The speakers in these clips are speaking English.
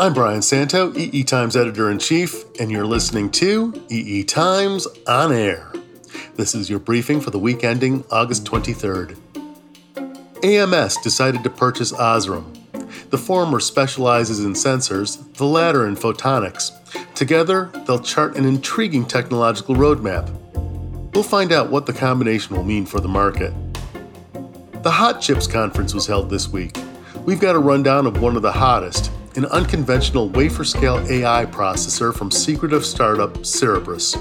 I'm Brian Santo, EE Times editor in chief, and you're listening to EE Times On Air. This is your briefing for the week ending August 23rd. AMS decided to purchase Osram. The former specializes in sensors, the latter in photonics. Together, they'll chart an intriguing technological roadmap. We'll find out what the combination will mean for the market. The Hot Chips conference was held this week. We've got a rundown of one of the hottest, an unconventional wafer scale AI processor from secretive startup Cerebras.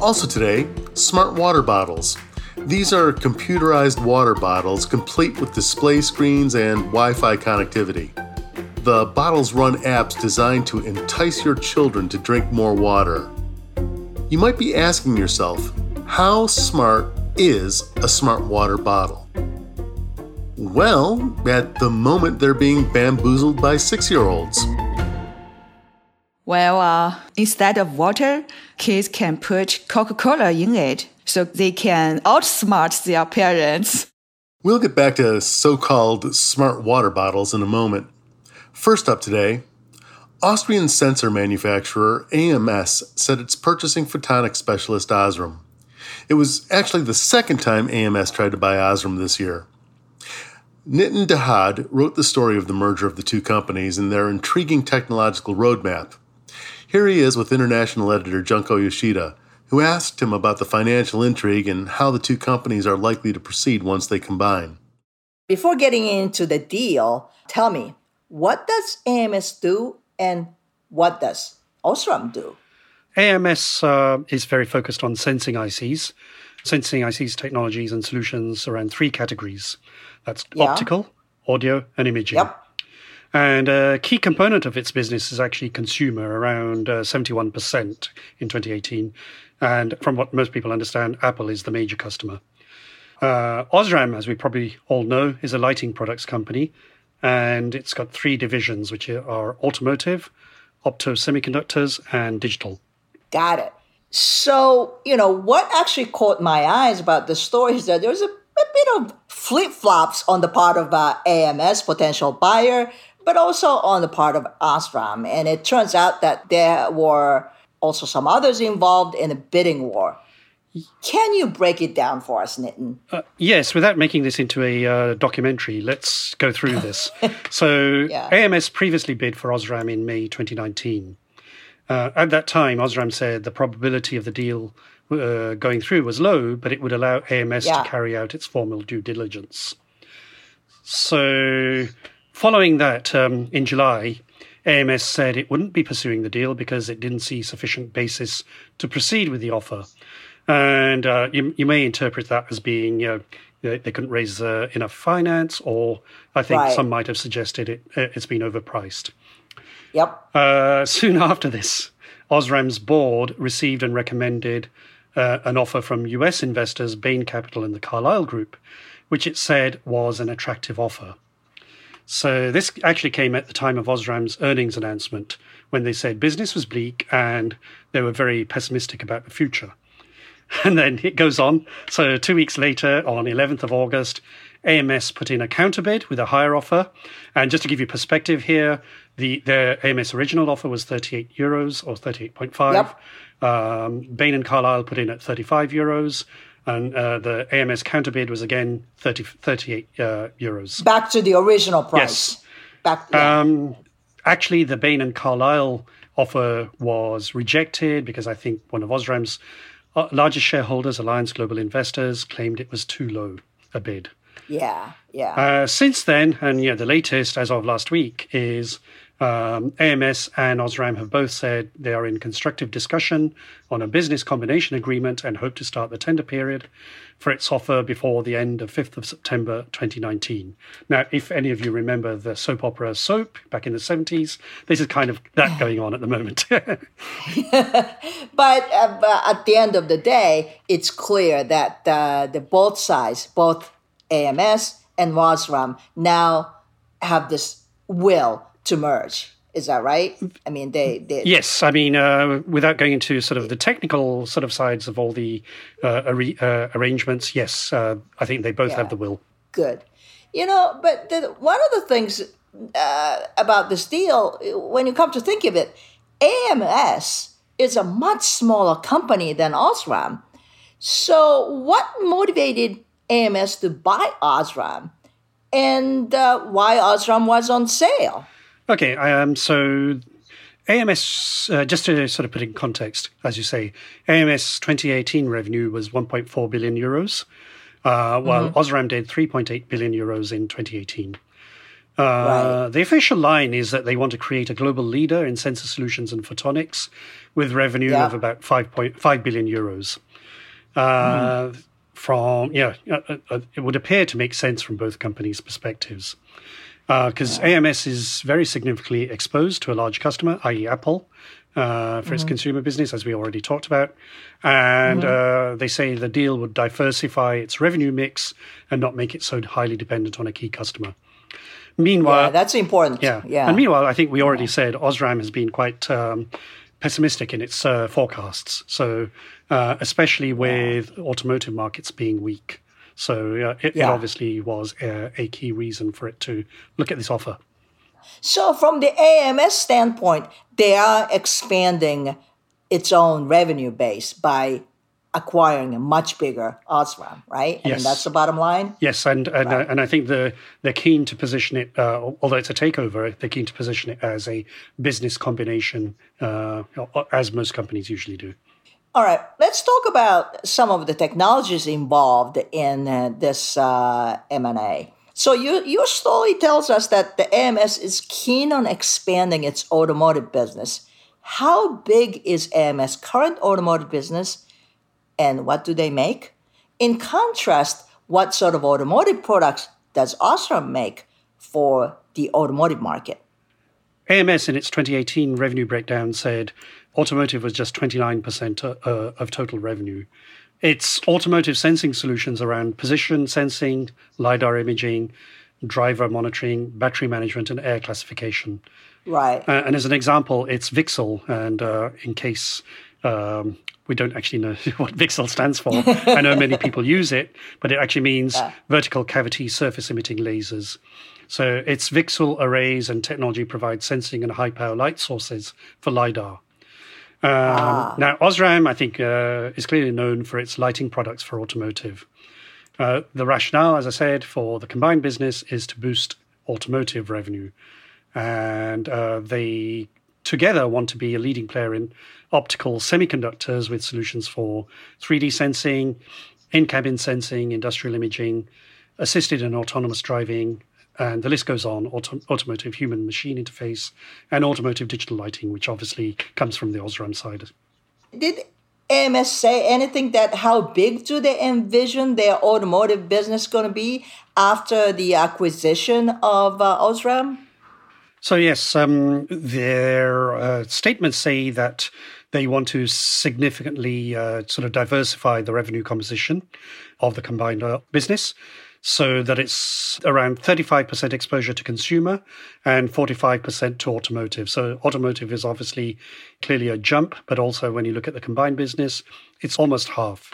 Also today, smart water bottles. These are computerized water bottles complete with display screens and Wi Fi connectivity. The bottles run apps designed to entice your children to drink more water. You might be asking yourself, how smart is a smart water bottle? Well, at the moment, they're being bamboozled by six year olds. Well, uh, instead of water, kids can put Coca Cola in it so they can outsmart their parents. We'll get back to so called smart water bottles in a moment. First up today, Austrian sensor manufacturer AMS said it's purchasing photonics specialist Osram. It was actually the second time AMS tried to buy Osram this year. Nitin Dahad wrote the story of the merger of the two companies and their intriguing technological roadmap. Here he is with international editor Junko Yoshida, who asked him about the financial intrigue and how the two companies are likely to proceed once they combine. Before getting into the deal, tell me, what does AMS do and what does Osram do? AMS uh, is very focused on sensing ICs, sensing ICs technologies and solutions around three categories. That's yeah. optical, audio, and imaging. Yep. And a key component of its business is actually consumer, around uh, 71% in 2018. And from what most people understand, Apple is the major customer. Uh, Osram, as we probably all know, is a lighting products company. And it's got three divisions, which are automotive, opto semiconductors, and digital. Got it. So, you know, what actually caught my eyes about the story is that there's a a bit of flip flops on the part of uh, AMS, potential buyer, but also on the part of Osram. And it turns out that there were also some others involved in a bidding war. Can you break it down for us, Nitin? Uh, yes, without making this into a uh, documentary, let's go through this. so, yeah. AMS previously bid for Osram in May 2019. Uh, at that time, Osram said the probability of the deal uh, going through was low, but it would allow AMS yeah. to carry out its formal due diligence. So, following that, um, in July, AMS said it wouldn't be pursuing the deal because it didn't see sufficient basis to proceed with the offer. And uh, you, you, may interpret that as being you know, they, they couldn't raise uh, enough finance, or I think right. some might have suggested it, it's been overpriced. Yep. Uh, soon after this, Osram's board received and recommended uh, an offer from US investors Bain Capital and the Carlyle Group, which it said was an attractive offer. So this actually came at the time of Osram's earnings announcement when they said business was bleak and they were very pessimistic about the future. And then it goes on. So two weeks later, on 11th of August, AMS put in a counter bid with a higher offer. And just to give you perspective here, the, the AMS original offer was 38 euros or 38.5. Yep. Um, Bain and Carlyle put in at 35 euros, and uh, the AMS counterbid was again 30, 38 uh, euros. Back to the original price. Yes. Back. Yeah. Um, actually, the Bain and Carlyle offer was rejected because I think one of Osram's uh, largest shareholders, Allianz Global Investors, claimed it was too low a bid. Yeah, yeah. Uh, since then, and yeah, the latest as of last week is um, AMS and Osram have both said they are in constructive discussion on a business combination agreement and hope to start the tender period for its offer before the end of 5th of September 2019. Now, if any of you remember the soap opera Soap back in the 70s, this is kind of that going on at the moment. but, uh, but, at the end of the day, it's clear that uh, the both sides, both AMS and Osram, now have this will to merge. Is that right? I mean, they. they yes, I mean, uh, without going into sort of the technical sort of sides of all the uh, ar- uh, arrangements, yes, uh, I think they both yeah. have the will. Good. You know, but the, one of the things uh, about this deal, when you come to think of it, AMS is a much smaller company than Osram. So, what motivated AMS to buy Osram, and uh, why Osram was on sale? Okay, um, so AMS, uh, just to sort of put in context, as you say, AMS 2018 revenue was 1.4 billion euros, uh, while mm-hmm. Osram did 3.8 billion euros in 2018. Uh, right. The official line is that they want to create a global leader in sensor solutions and photonics with revenue yeah. of about 5.5 billion euros. Mm. From yeah, uh, uh, it would appear to make sense from both companies' perspectives because uh, AMS is very significantly exposed to a large customer, i.e., Apple, uh, for mm-hmm. its consumer business, as we already talked about. And mm-hmm. uh, they say the deal would diversify its revenue mix and not make it so highly dependent on a key customer. Meanwhile, yeah, that's important. Yeah, yeah. And meanwhile, I think we already yeah. said Osram has been quite um, pessimistic in its uh, forecasts. So, uh, especially with automotive markets being weak. So uh, it, yeah. it, obviously was a, a, key reason for it to look at this offer. So, from the AMS standpoint, they are expanding its own revenue base by acquiring a much bigger Osram, right? I yes. mean, that's the bottom line. Yes, and and, right. uh, and I think the they're keen to position it, uh, although it's a takeover, they're keen to position it as a business combination, uh, as most companies usually do. All right, let's talk about some of the technologies involved in uh, this uh, M&A. So you, your story tells us that the AMS is keen on expanding its automotive business. How big is AMS' current automotive business and what do they make? In contrast, what sort of automotive products does Osram make for the automotive market? AMS in its 2018 revenue breakdown said automotive was just 29% uh, uh, of total revenue. It's automotive sensing solutions around position sensing, LiDAR imaging, driver monitoring, battery management, and air classification. Right. Uh, and as an example, it's VCSEL. And uh, in case um, we don't actually know what VCSEL stands for, I know many people use it, but it actually means yeah. vertical cavity surface emitting lasers. So it's VCSEL arrays and technology provide sensing and high power light sources for LiDAR. Um, ah. Now, Osram, I think, uh, is clearly known for its lighting products for automotive. Uh, the rationale, as I said, for the combined business is to boost automotive revenue. And uh, they together want to be a leading player in optical semiconductors with solutions for 3D sensing, in cabin sensing, industrial imaging, assisted and autonomous driving, and the list goes on auto- automotive human machine interface and automotive digital lighting which obviously comes from the osram side. Did ams say anything that how big do they envision their automotive business going to be after the acquisition of uh, osram so yes um, their uh, statements say that they want to significantly uh, sort of diversify the revenue composition of the combined uh, business so that it's around 35% exposure to consumer and 45% to automotive. So automotive is obviously clearly a jump, but also when you look at the combined business, it's almost half.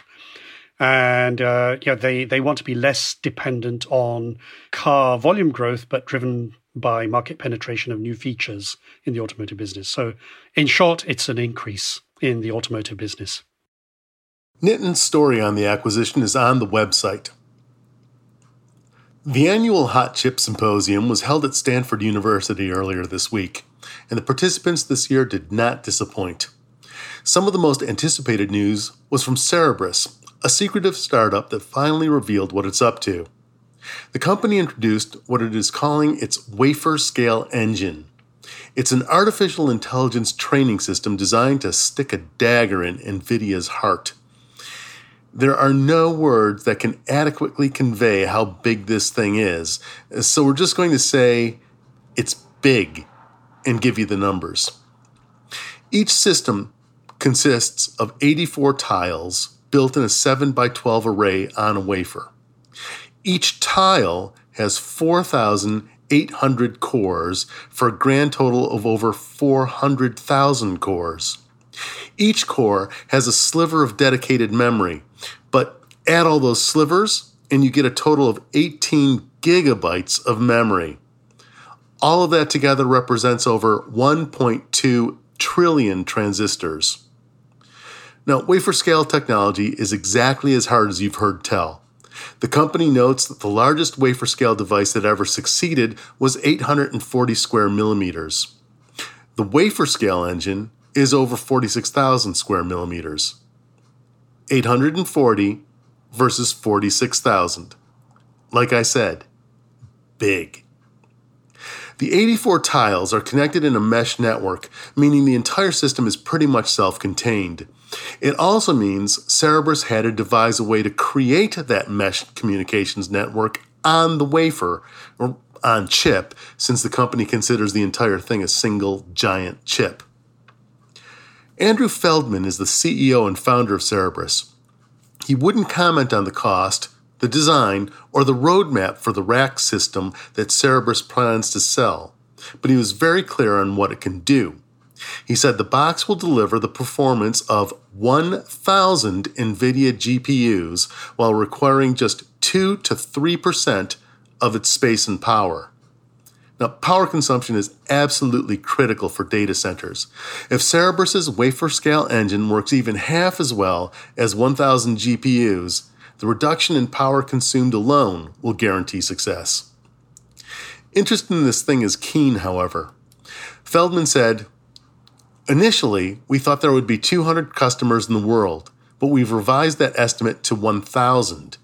And uh, yeah, they, they want to be less dependent on car volume growth, but driven by market penetration of new features in the automotive business. So, in short, it's an increase in the automotive business. Nitin's story on the acquisition is on the website. The annual Hot Chip Symposium was held at Stanford University earlier this week, and the participants this year did not disappoint. Some of the most anticipated news was from Cerebras, a secretive startup that finally revealed what it's up to. The company introduced what it is calling its wafer scale engine. It's an artificial intelligence training system designed to stick a dagger in NVIDIA's heart. There are no words that can adequately convey how big this thing is. So we're just going to say it's big and give you the numbers. Each system consists of 84 tiles built in a 7 by 12 array on a wafer. Each tile has 4,800 cores for a grand total of over 400,000 cores. Each core has a sliver of dedicated memory, but add all those slivers and you get a total of 18 gigabytes of memory. All of that together represents over 1.2 trillion transistors. Now, wafer scale technology is exactly as hard as you've heard tell. The company notes that the largest wafer scale device that ever succeeded was 840 square millimeters. The wafer scale engine is over 46,000 square millimeters. 840 versus 46,000. Like I said, big. The 84 tiles are connected in a mesh network, meaning the entire system is pretty much self contained. It also means Cerebras had to devise a way to create that mesh communications network on the wafer, or on chip, since the company considers the entire thing a single giant chip. Andrew Feldman is the CEO and founder of Cerebras. He wouldn't comment on the cost, the design, or the roadmap for the rack system that Cerebras plans to sell, but he was very clear on what it can do. He said the box will deliver the performance of 1,000 NVIDIA GPUs while requiring just 2 to 3% of its space and power. Now, power consumption is absolutely critical for data centers. If Cerebras's wafer scale engine works even half as well as 1000 GPUs, the reduction in power consumed alone will guarantee success. Interest in this thing is keen, however. Feldman said, Initially, we thought there would be 200 customers in the world, but we've revised that estimate to 1,000.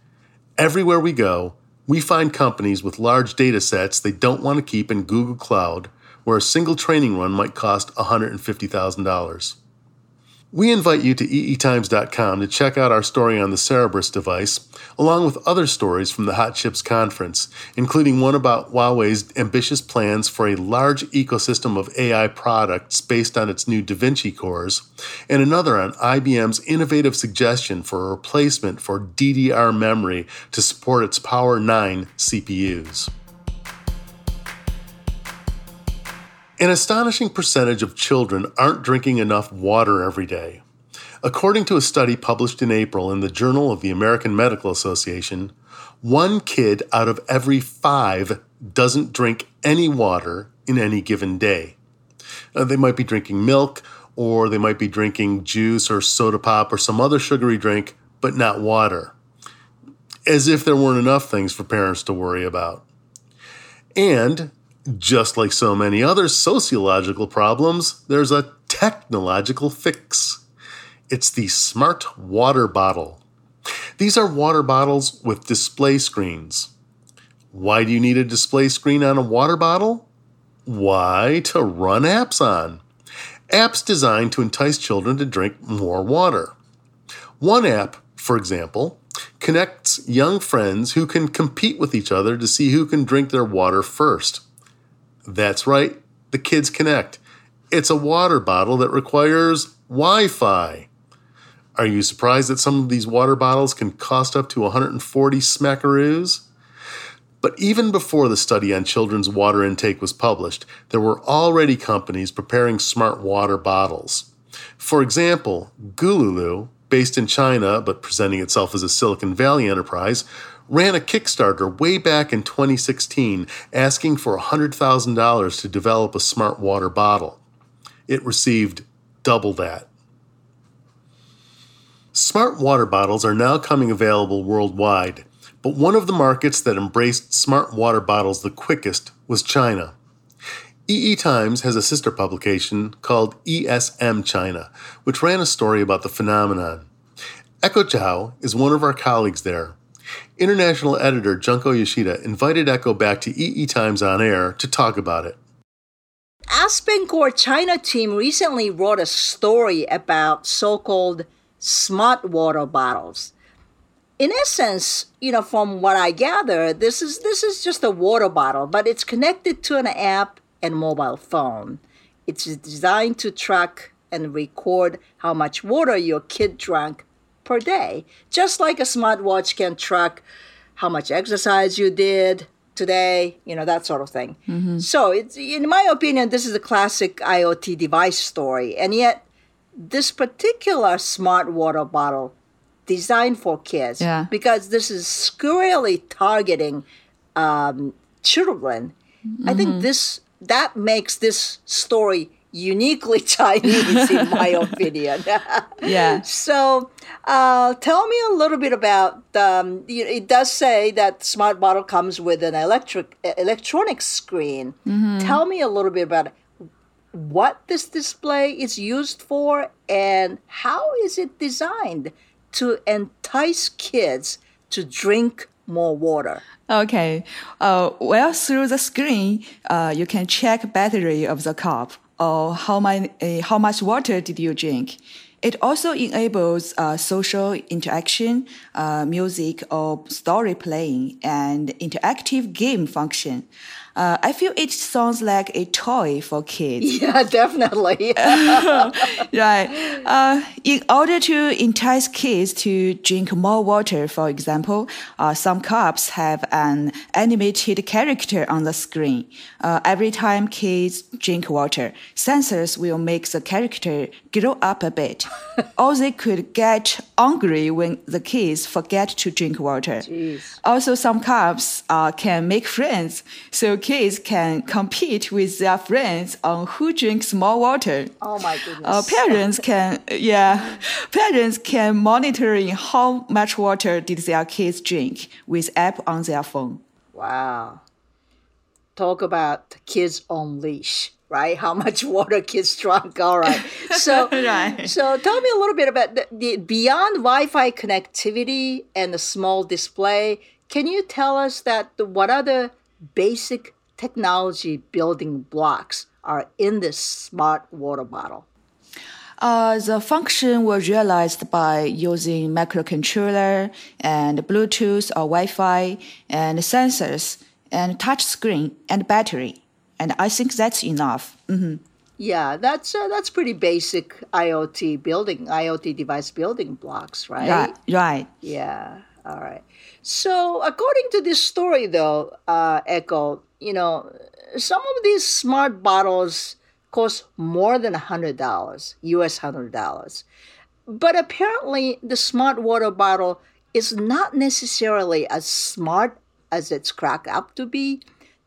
Everywhere we go, we find companies with large data sets they don't want to keep in Google Cloud, where a single training run might cost $150,000. We invite you to eetimes.com to check out our story on the Cerebras device, along with other stories from the Hot Chips conference, including one about Huawei's ambitious plans for a large ecosystem of AI products based on its new DaVinci cores, and another on IBM's innovative suggestion for a replacement for DDR memory to support its Power 9 CPUs. An astonishing percentage of children aren't drinking enough water every day. According to a study published in April in the Journal of the American Medical Association, one kid out of every five doesn't drink any water in any given day. Uh, they might be drinking milk, or they might be drinking juice or soda pop or some other sugary drink, but not water. As if there weren't enough things for parents to worry about. And just like so many other sociological problems, there's a technological fix. It's the smart water bottle. These are water bottles with display screens. Why do you need a display screen on a water bottle? Why? To run apps on. Apps designed to entice children to drink more water. One app, for example, connects young friends who can compete with each other to see who can drink their water first. That's right, the Kids Connect. It's a water bottle that requires Wi Fi. Are you surprised that some of these water bottles can cost up to 140 smackaroos? But even before the study on children's water intake was published, there were already companies preparing smart water bottles. For example, Gululu, based in China but presenting itself as a Silicon Valley enterprise, ran a Kickstarter way back in 2016 asking for $100,000 to develop a smart water bottle. It received double that. Smart water bottles are now coming available worldwide, but one of the markets that embraced smart water bottles the quickest was China. EE Times has a sister publication called ESM China, which ran a story about the phenomenon. Echo Zhao is one of our colleagues there International editor Junko Yoshida invited Echo back to EE Times on air to talk about it. AspenCore China team recently wrote a story about so-called smart water bottles. In essence, you know, from what I gather, this is this is just a water bottle, but it's connected to an app and mobile phone. It's designed to track and record how much water your kid drank per day, just like a smartwatch can track how much exercise you did today, you know, that sort of thing. Mm-hmm. So, it's, in my opinion, this is a classic IoT device story. And yet, this particular smart water bottle designed for kids, yeah. because this is squarely targeting um, children, I think this that makes this story uniquely Chinese, in my opinion. Yeah. So, uh, tell me a little bit about. Um, it does say that smart bottle comes with an electric electronic screen. Tell me a little bit about what this display is used for and how is it designed to entice kids to drink more water. Okay. Uh, well, through the screen, uh, you can check battery of the cup or how, my, uh, how much water did you drink. It also enables uh, social interaction, uh, music or story playing, and interactive game function. Uh, I feel it sounds like a toy for kids. Yeah, definitely. right. Uh, in order to entice kids to drink more water, for example, uh, some cups have an animated character on the screen. Uh, every time kids drink water, sensors will make the character grow up a bit. or they could get angry when the kids forget to drink water. Jeez. Also, some cups uh, can make friends, so kids can compete with their friends on who drinks more water. Oh my goodness. Uh, parents can, yeah, parents can monitoring how much water did their kids drink with app on their phone. Wow. Talk about kids on leash, right? How much water kids drunk. All right. So, Right. so tell me a little bit about the, the beyond Wi-Fi connectivity and the small display. Can you tell us that the, what other basic technology building blocks are in this smart water bottle? Uh, the function was realized by using microcontroller and Bluetooth or Wi-Fi and sensors and touch screen and battery. And I think that's enough. Mhm. Yeah, that's uh, that's pretty basic IoT building, IoT device building blocks, right? Right, right. Yeah. All right. So, according to this story, though, uh, Echo, you know, some of these smart bottles cost more than a hundred dollars, U.S. hundred dollars. But apparently, the smart water bottle is not necessarily as smart as it's cracked up to be.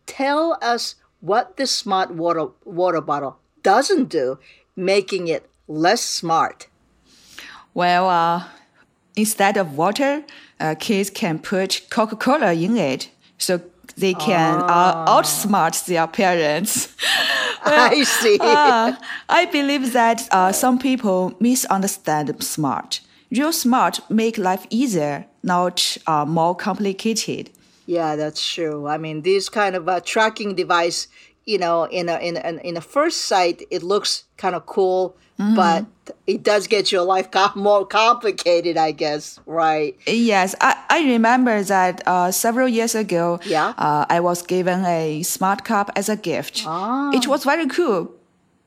Tell us what the smart water water bottle doesn't do, making it less smart. Well, uh, instead of water, uh, kids can put Coca-Cola in it, so they can uh, outsmart their parents. I see. Uh, I believe that uh, some people misunderstand smart. Real smart make life easier, not uh, more complicated. Yeah, that's true. I mean, this kind of a tracking device, you know, in a in a, in a first sight, it looks kind of cool, but it does get your life more complicated, I guess. Right? Yes, I, I remember that uh, several years ago, Yeah. uh, I was given a smart cup as a gift. Ah. It was very cool,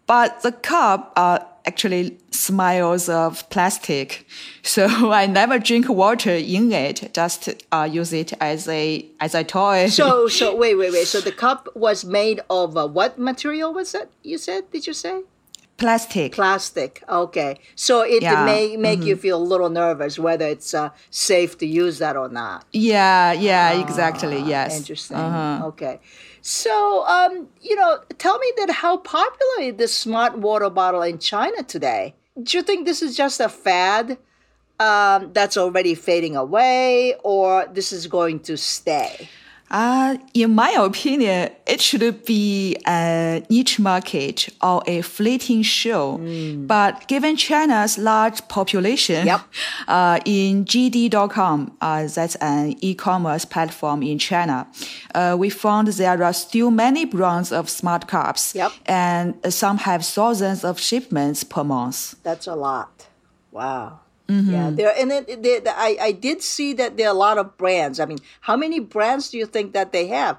but the cup uh, actually smiles of plastic, so I never drink water in it. Just uh, use it as a as a toy. So, so wait, wait, wait. So the cup was made of uh, what material was that? You said? Did you say? plastic. Plastic. Okay. So it Yeah, may make you feel a little nervous whether it's uh, safe to use that or not. yeah, yeah, exactly. Yes. Ah, Interesting. Okay. So, um, you know, tell me that how popular is this smart water bottle in China today? Do you think this is just a fad um, that's already fading away, or this is going to stay? Uh, in my opinion, it should be a niche market or a fleeting show. But given China's large population, Yep. uh, in JD.com, uh, that's an e-commerce platform in China, uh, we found there are still many brands of smart cups, Yep. and some have thousands of shipments per month. That's a lot. Wow. Yeah, there and it, it, there- I I did see that there are a lot of brands. I mean, how many brands do you think that they have?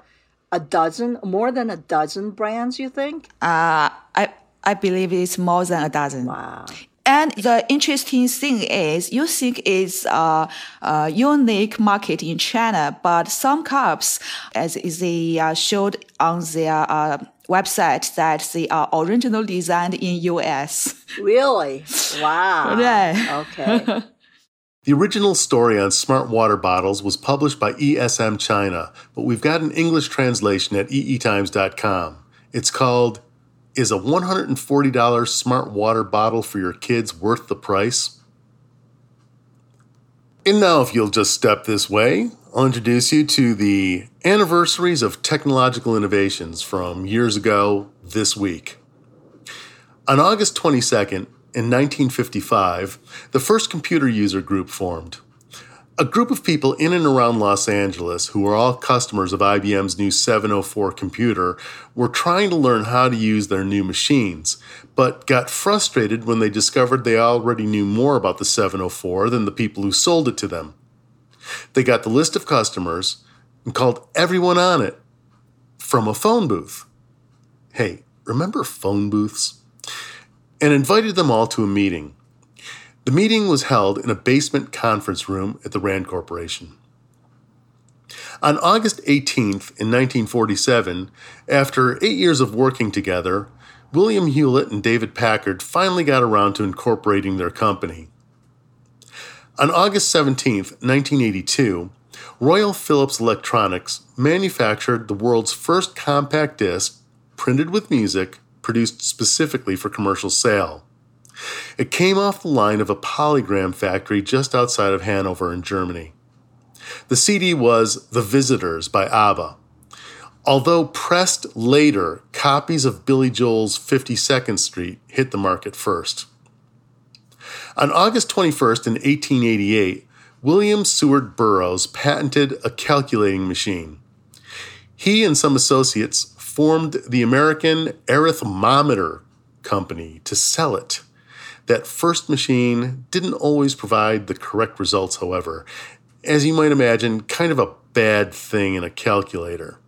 A dozen, more than a dozen brands. You think? Uh, I I believe it's more than a dozen. Wow. And the interesting thing is, you think it's a, a unique market in China, but some cups, as they uh, showed on their uh, website, that they are originally designed in US. Really? Wow. Right. Okay. The original story on smart water bottles was published by ESM China, but we've got an English translation at eetimes.com. It's called Is a $140 smart water bottle for your kids worth the price? And now, if you'll just step this way, I'll introduce you to the anniversaries of technological innovations from years ago this week. On August 22nd, in 1955, the first computer user group formed. A group of people in and around Los Angeles who were all customers of IBM's new 704 computer were trying to learn how to use their new machines, but got frustrated when they discovered they already knew more about the 704 than the people who sold it to them. They got the list of customers and called everyone on it from a phone booth. Hey, remember phone booths? and invited them all to a meeting. The meeting was held in a basement conference room at the Rand Corporation. On August 18th, in 1947, after eight years of working together, William Hewlett and David Packard finally got around to incorporating their company. On August 17th, 1982, Royal Philips Electronics manufactured the world's first compact disc, printed with music, produced specifically for commercial sale. It came off the line of a polygram factory just outside of Hanover in Germany. The CD was The Visitors by ABBA. Although pressed later, copies of Billy Joel's 52nd Street hit the market first. On August 21st, in 1888, William Seward Burroughs patented a calculating machine. He and some associates formed the American Arithmometer Company to sell it. That first machine didn't always provide the correct results, however. As you might imagine, kind of a bad thing in a calculator.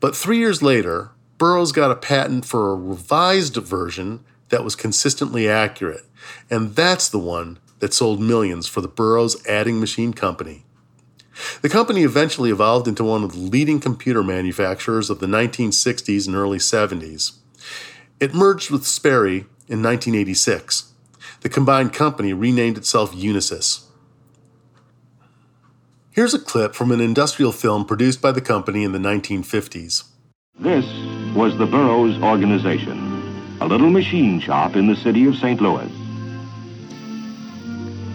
But three years later, Burroughs got a patent for a revised version that was consistently accurate, and that's the one that sold millions for the Burroughs Adding Machine Company. The company eventually evolved into one of the leading computer manufacturers of the 1960s and early 70s. It merged with Sperry in 1986. The combined company renamed itself Unisys. Here's a clip from an industrial film produced by the company in the 1950s. This was the Burroughs Organization, a little machine shop in the city of St. Louis.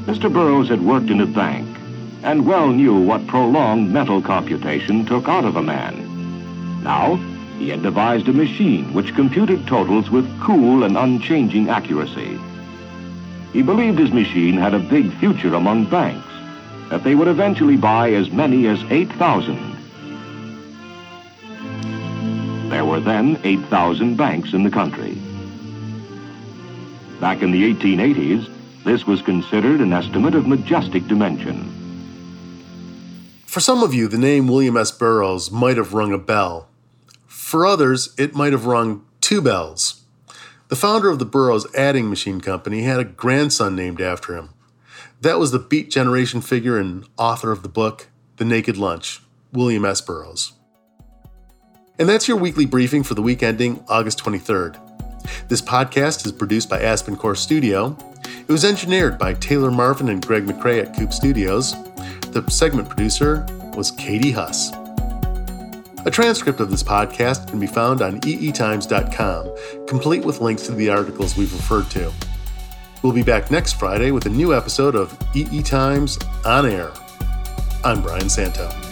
Mr. Burroughs had worked in a bank and well knew what prolonged mental computation took out of a man. Now, he had devised a machine which computed totals with cool and unchanging accuracy. He believed his machine had a big future among banks, that they would eventually buy as many as 8,000. There were then 8,000 banks in the country. Back in the 1880s, this was considered an estimate of majestic dimension. For some of you, the name William S. Burroughs might have rung a bell. For others, it might have rung two bells. The founder of the Burroughs Adding Machine Company had a grandson named after him. That was the Beat Generation figure and author of the book, The Naked Lunch, William S. Burroughs. And that's your weekly briefing for the week ending August 23rd. This podcast is produced by Aspen Core Studio. It was engineered by Taylor Marvin and Greg McRae at Coupe Studios. The segment producer was Katie Huss. A transcript of this podcast can be found on eetimes.com, complete with links to the articles we've referred to. We'll be back next Friday with a new episode of EE Times On Air. I'm Brian Santo.